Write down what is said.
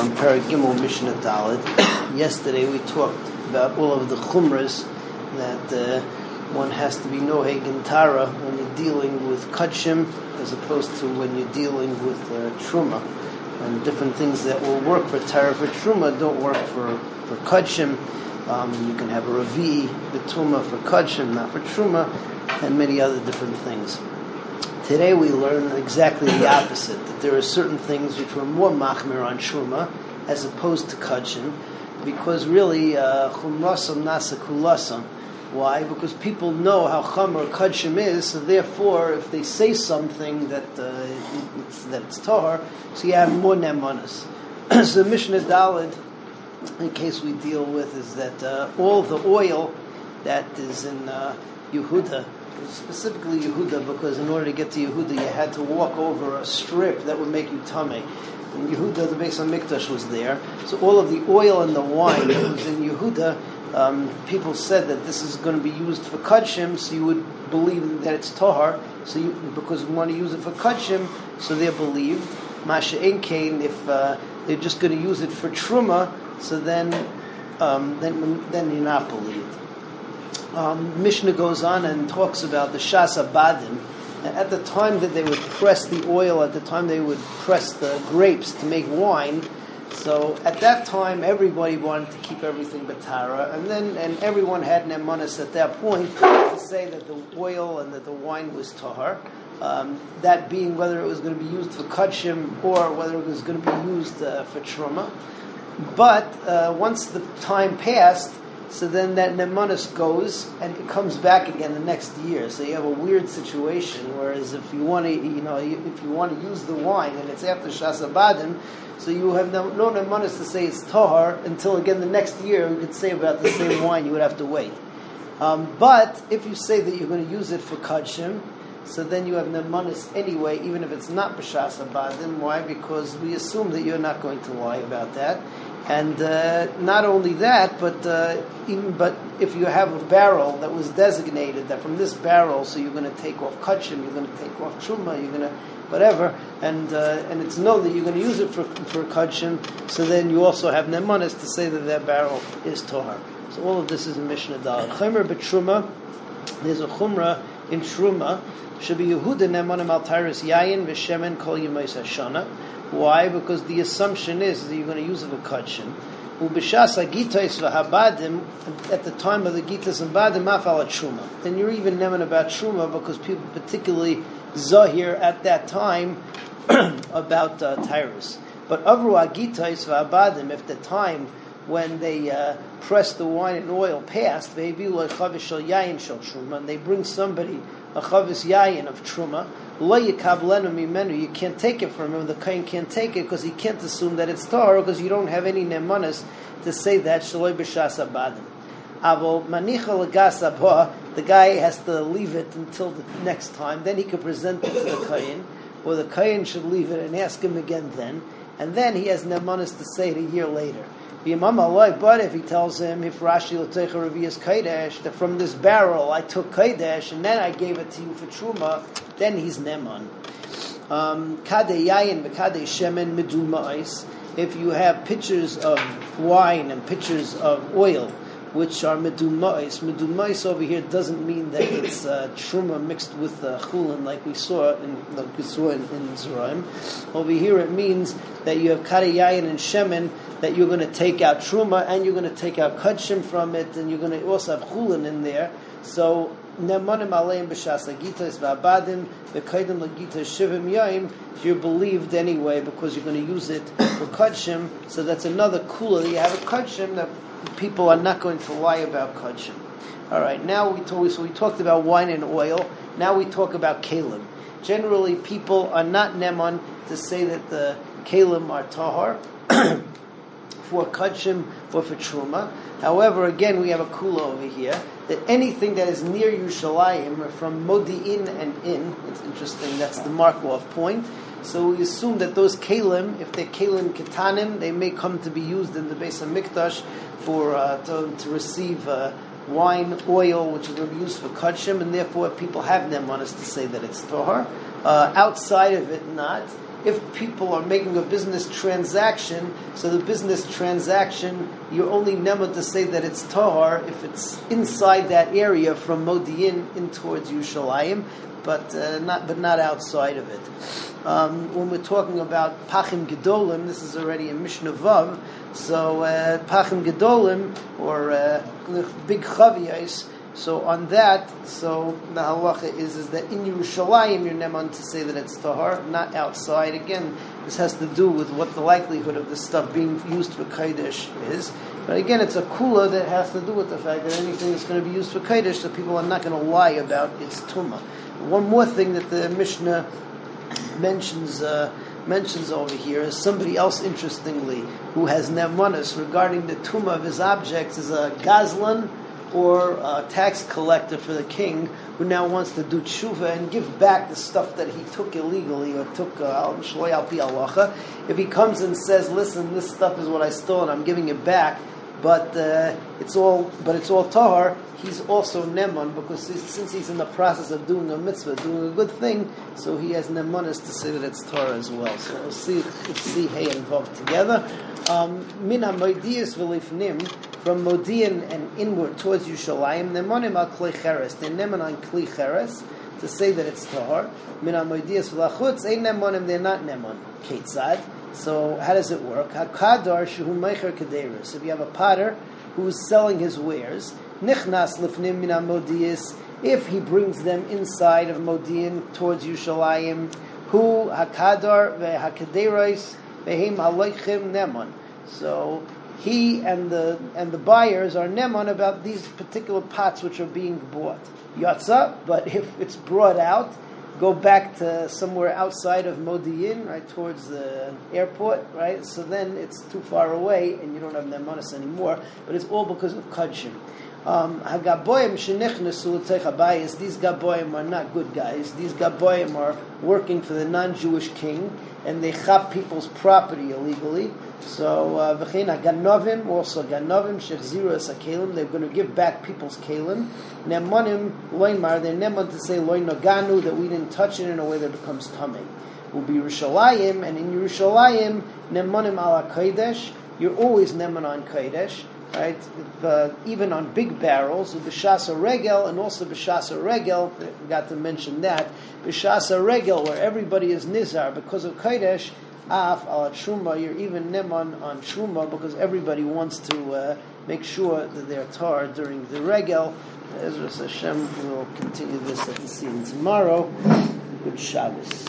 um, Paragimel Mishnah Dalid. Yesterday we talked about all of the chumras that uh, one has to be noheg and tara when you're dealing with kachim as opposed to when you're dealing with uh, truma. And different things that will work for tara for truma don't work for, for kachim. Um, you can have a ravi, betuma for kachim, not for truma, and many other different things. Today we learn exactly the opposite, that there are certain things which were more machmir on Shuma as opposed to Kachin, because really, uh, chumrasam nasa kulasam. Why? Because people know how chamr kachim is, so therefore, if they say something that uh, it's, that it's tahar, so you have more nemanas. so the Mishnah Dalid, in case we deal with, is that uh, all the oil that is in uh, Yehuda specifically Yehuda, because in order to get to Yehuda, you had to walk over a strip that would make you tummy. In Yehuda, the base of Mikdash was there, so all of the oil and the wine that was in Yehuda, um, people said that this is going to be used for kachim, so you would believe that it's tahar. So you, because we want to use it for kachim, so they believe. Masha Inkain, if uh, they're just going to use it for truma, so then um, then then you're not believed um, Mishnah goes on and talks about the Shas Abadim. At the time that they would press the oil, at the time they would press the grapes to make wine, so at that time everybody wanted to keep everything batara, and then and everyone had nemanis at that point to say that the oil and that the wine was tahar. Um, that being whether it was going to be used for kachim or whether it was going to be used uh, for truma. But uh, once the time passed, so then that nemanis goes and it comes back again the next year. So you have a weird situation. Whereas if you want to, you know, if you want to use the wine and it's after Shasabadim, so you have no, no nemanis to say it's tahar until again the next year you could say about the same wine. You would have to wait. Um, but if you say that you're going to use it for kachim, so then you have nemanis anyway, even if it's not b'shas abadim. Why? Because we assume that you're not going to lie about that. And uh, not only that, but uh, even but if you have a barrel that was designated that from this barrel, so you're going to take off kachim, you're going to take off truma, you're going to whatever, and uh, and it's known that you're going to use it for for kachim. So then you also have nemanis to say that that barrel is tohar. So all of this is a Mishnah Dal. Chomer betruma. There's a chumra in truma. Should be Yehuda nemanim al yayin v'shemen kol yemais hashana. Why? Because the assumption is that you're going to use it for kachin. Ubishas agitais v'habadim at the time of the gitas and badim afal truma. And you're even nemen about truma because people, particularly zahir at that time, about uh, tyrus. But avru agitais v'habadim, if the time when they uh, press the wine and oil past, they bring somebody a chavis yayin of truma you can't take it from him. The kain can't take it because he can't assume that it's tar because you don't have any nemanas to say that the guy has to leave it until the next time. Then he can present it to the kain, or the kain should leave it and ask him again then, and then he has nemanas to say it a year later. But if he tells him, if Rashi Revias Kaidesh, that from this barrel I took Kaidesh and then I gave it to you for Truma, then he's Neman. Um, Kade Yayin, Kade Shemen If you have pitchers of wine and pitchers of oil, which are medumais. Medumais over here doesn't mean that it's uh, truma mixed with uh, chulin, like we saw in like we saw in, in Zeraim. Over here, it means that you have karayayin and shemen that you're going to take out truma and you're going to take out kachim from it, and you're going to also have chulin in there. So nemanim aleim b'shas lagitas v'abadim v'kaidim lagitas shivim yaim. You're believed anyway because you're going to use it for kachim. So that's another kula. You have a kachim that people are not going to lie about kachim. All right, now we talk, so we talked about wine and oil. Now we talk about kalim. Generally, people are not neman to say that the kalim are tahar for kachim or for truma. However, again, we have a kula over here that anything that is near Yerushalayim from Modi'in and in, it's interesting, that's the Markov point, so we assume that those kalim, if they're kalim ketanim, they may come to be used in the base of mikdash for uh, to, to, receive uh, wine, oil, which is going to be used for kachim, and therefore people have them on us to say that it's tohar. Uh, outside of it, not. if people are making a business transaction, so the business transaction, you're only never to say that it's tahar if it's inside that area from Modi'in in towards Yushalayim, but uh, not but not outside of it. Um, when we're talking about Pachim Gedolim, this is already a Mishnah Vav, so uh, Pachim Gedolim, or uh, big Chaviyais, so on that, so the halacha is, is that in Yerushalayim you're neman to say that it's tahar, not outside. Again, this has to do with what the likelihood of this stuff being used for kodesh is. But again, it's a kula that has to do with the fact that anything that's going to be used for kodesh, so people are not going to lie about its tumah. One more thing that the Mishnah mentions. Uh, mentions over here is somebody else, interestingly, who has nemanis regarding the tumah of his objects is a gazlan or a tax collector for the king who now wants to do tshuva and give back the stuff that he took illegally or took uh, al if he comes and says, "Listen, this stuff is what I stole and I'm giving it back," but uh, it's all but it's all tahar. He's also neman because since he's in the process of doing a mitzvah, doing a good thing, so he has nemanis to say that it's tahar as well. So we'll see let's see hey vav together. Um, min hamoidiyas v'lifnim from Modian and inward towards Yushalayim, nemonim al kli cheres. They're neman on kli cheres to say that it's tahar. Min hamoidiyas v'lachutz ein nemonim. They're not nemon. Ketzad. So how does it work? Hakadar shehu meicher kaderis. If you have a potter who is selling his wares, nichnas lifnim min hamodiyas. If he brings them inside of Modian towards Yushalayim, who hakadar ve'hakaderos ve'hem aloichim nemon. So he and the and the buyers are neman about these particular pots which are being bought. Yatza, but if it's brought out, go back to somewhere outside of Modi'in, right towards the airport, right? So then it's too far away, and you don't have nemanis anymore. But it's all because of kudshim. Um, Hagaboyim These gaboyim are not good guys. These gaboyim are working for the non-Jewish king, and they chop people's property illegally. So uh, v'chein ganovim also ganovim shechziru kalim. They're going to give back people's kalim. Nemanim loymar. They're neman to say loy noganu that we didn't touch it in a way that becomes tummy. Will be Yerushalayim, and in Yerushalayim nemanim ala kodesh. You're always neman on kodesh right? The, even on big barrels, b'shasa regel and also b'shasa regel. Got to mention that b'shasa regel, where everybody is nizar because of kodesh. Af al truma, you're even neman on truma because everybody wants to uh, make sure that they're tar during the regel. Ezra Hashem will continue this at the scene tomorrow. Good Shabbos.